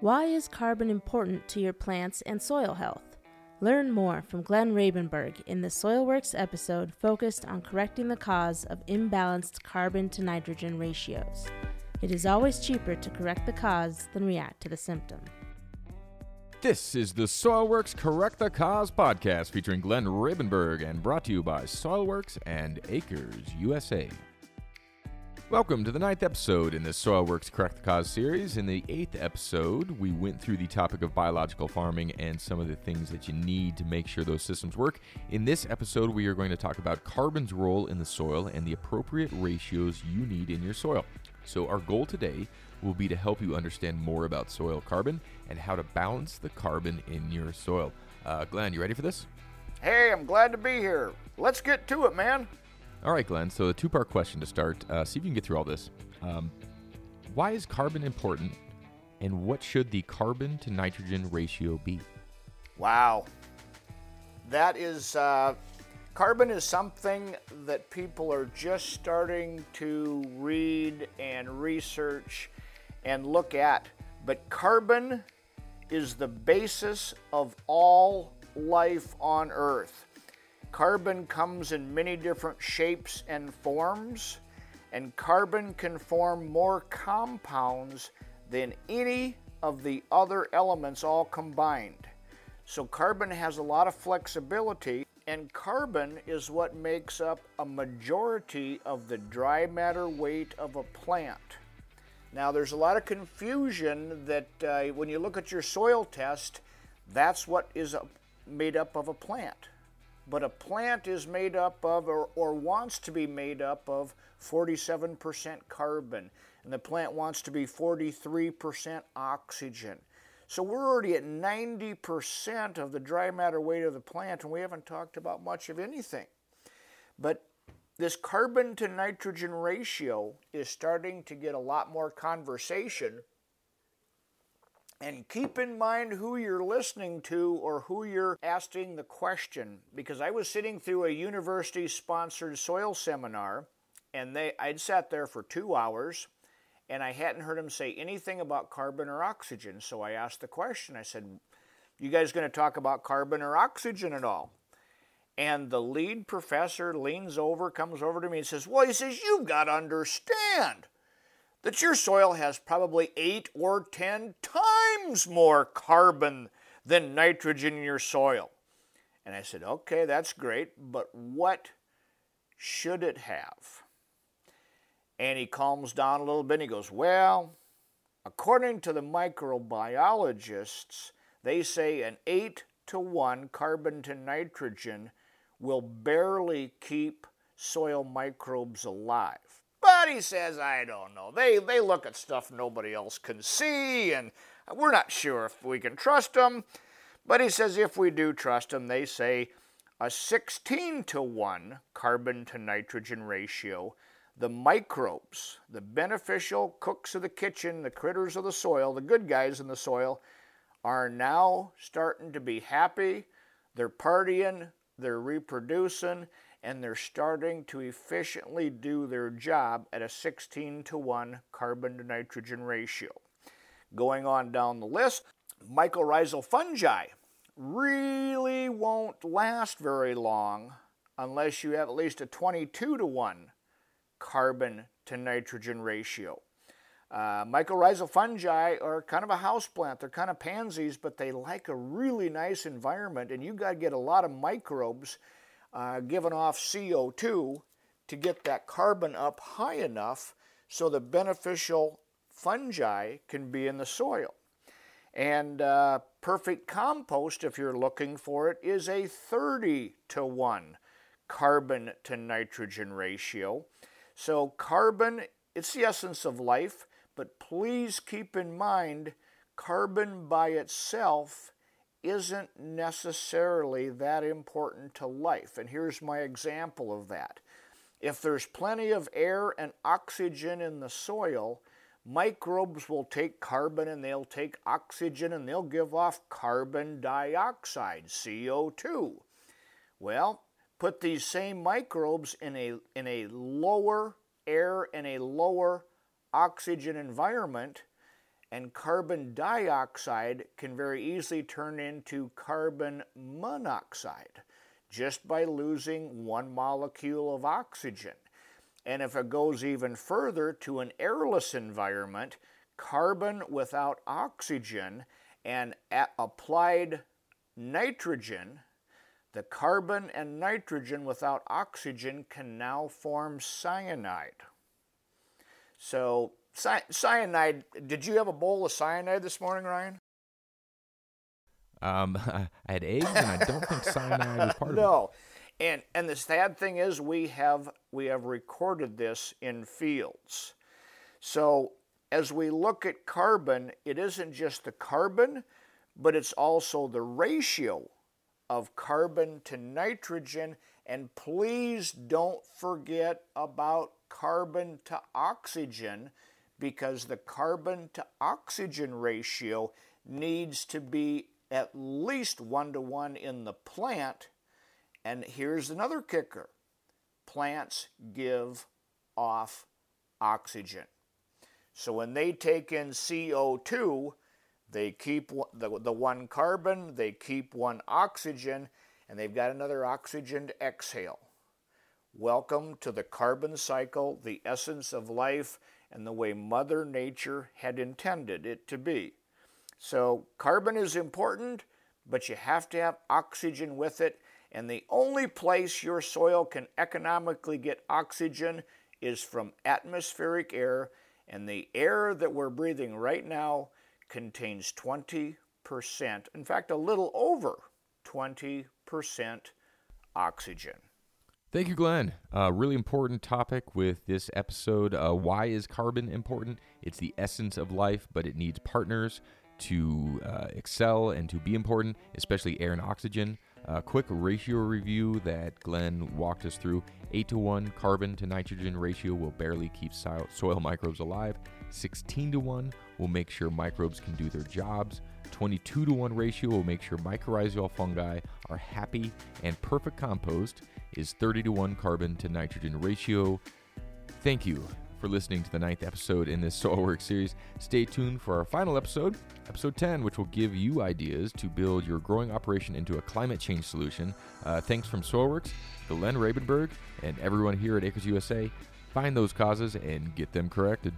Why is carbon important to your plants and soil health? Learn more from Glenn Rabenberg in the SoilWorks episode focused on correcting the cause of imbalanced carbon to nitrogen ratios. It is always cheaper to correct the cause than react to the symptom. This is the SoilWorks Correct the Cause podcast featuring Glenn Rabenberg and brought to you by SoilWorks and Acres USA. Welcome to the ninth episode in the SoilWorks Correct the Cause series. In the eighth episode, we went through the topic of biological farming and some of the things that you need to make sure those systems work. In this episode, we are going to talk about carbon's role in the soil and the appropriate ratios you need in your soil. So, our goal today will be to help you understand more about soil carbon and how to balance the carbon in your soil. Uh, Glenn, you ready for this? Hey, I'm glad to be here. Let's get to it, man. All right, Glenn. So, a two part question to start. Uh, see if you can get through all this. Um, why is carbon important, and what should the carbon to nitrogen ratio be? Wow. That is, uh, carbon is something that people are just starting to read and research and look at. But carbon is the basis of all life on Earth. Carbon comes in many different shapes and forms, and carbon can form more compounds than any of the other elements all combined. So, carbon has a lot of flexibility, and carbon is what makes up a majority of the dry matter weight of a plant. Now, there's a lot of confusion that uh, when you look at your soil test, that's what is made up of a plant but a plant is made up of or, or wants to be made up of 47% carbon, and the plant wants to be 43% oxygen. So we're already at 90% of the dry matter weight of the plant, and we haven't talked about much of anything. But this carbon to nitrogen ratio is starting to get a lot more conversation and keep in mind who you're listening to or who you're asking the question because I was sitting through a university sponsored soil seminar and they I'd sat there for 2 hours and I hadn't heard them say anything about carbon or oxygen. So I asked the question. I said, "You guys going to talk about carbon or oxygen at all?" And the lead professor leans over, comes over to me and says, "Well, he says you've got to understand that your soil has probably 8 or 10 more carbon than nitrogen in your soil. And I said, okay, that's great, but what should it have? And he calms down a little bit and he goes, well, according to the microbiologists, they say an 8 to 1 carbon to nitrogen will barely keep soil microbes alive. But he says, I don't know. They, they look at stuff nobody else can see, and we're not sure if we can trust them. But he says, if we do trust them, they say a 16 to 1 carbon to nitrogen ratio. The microbes, the beneficial cooks of the kitchen, the critters of the soil, the good guys in the soil, are now starting to be happy. They're partying, they're reproducing, and they're starting to efficiently do their job at a 16 to 1 carbon to nitrogen ratio. Going on down the list, mycorrhizal fungi really won't last very long unless you have at least a 22 to 1 carbon to nitrogen ratio. Uh, mycorrhizal fungi are kind of a houseplant. They're kind of pansies, but they like a really nice environment, and you got to get a lot of microbes uh, giving off CO2 to get that carbon up high enough so the beneficial fungi can be in the soil. And uh, perfect compost, if you're looking for it, is a 30 to 1 carbon to nitrogen ratio. So, carbon, it's the essence of life, but please keep in mind carbon by itself isn't necessarily that important to life. And here's my example of that. If there's plenty of air and oxygen in the soil, microbes will take carbon and they'll take oxygen and they'll give off carbon dioxide, CO2. Well, put these same microbes in a, in a lower air and a lower oxygen environment, and carbon dioxide can very easily turn into carbon monoxide just by losing one molecule of oxygen. And if it goes even further to an airless environment, carbon without oxygen and applied nitrogen, the carbon and nitrogen without oxygen can now form cyanide. So, cyanide, did you have a bowl of cyanide this morning, Ryan? Um, I had eggs, and I don't think cyanide was part of no. it. No, and and the sad thing is, we have we have recorded this in fields. So as we look at carbon, it isn't just the carbon, but it's also the ratio of carbon to nitrogen. And please don't forget about carbon to oxygen because the carbon to oxygen ratio needs to be at least one to one in the plant. And here's another kicker plants give off oxygen. So when they take in CO2, they keep the, the one carbon, they keep one oxygen, and they've got another oxygen to exhale. Welcome to the carbon cycle, the essence of life, and the way Mother Nature had intended it to be. So, carbon is important, but you have to have oxygen with it, and the only place your soil can economically get oxygen is from atmospheric air, and the air that we're breathing right now contains 20%, in fact, a little over 20% oxygen. Thank you, Glenn. Uh, really important topic with this episode. Uh, why is carbon important? It's the essence of life, but it needs partners to uh, excel and to be important, especially air and oxygen. A quick ratio review that Glenn walked us through 8 to 1 carbon to nitrogen ratio will barely keep soil microbes alive. 16 to 1 will make sure microbes can do their jobs. 22 to 1 ratio will make sure mycorrhizal fungi are happy and perfect compost is 30 to 1 carbon to nitrogen ratio. Thank you for listening to the ninth episode in this SoilWorks series. Stay tuned for our final episode, episode 10, which will give you ideas to build your growing operation into a climate change solution. Uh, thanks from SoilWorks, Glenn Rabenberg, and everyone here at Acres USA. Find those causes and get them corrected.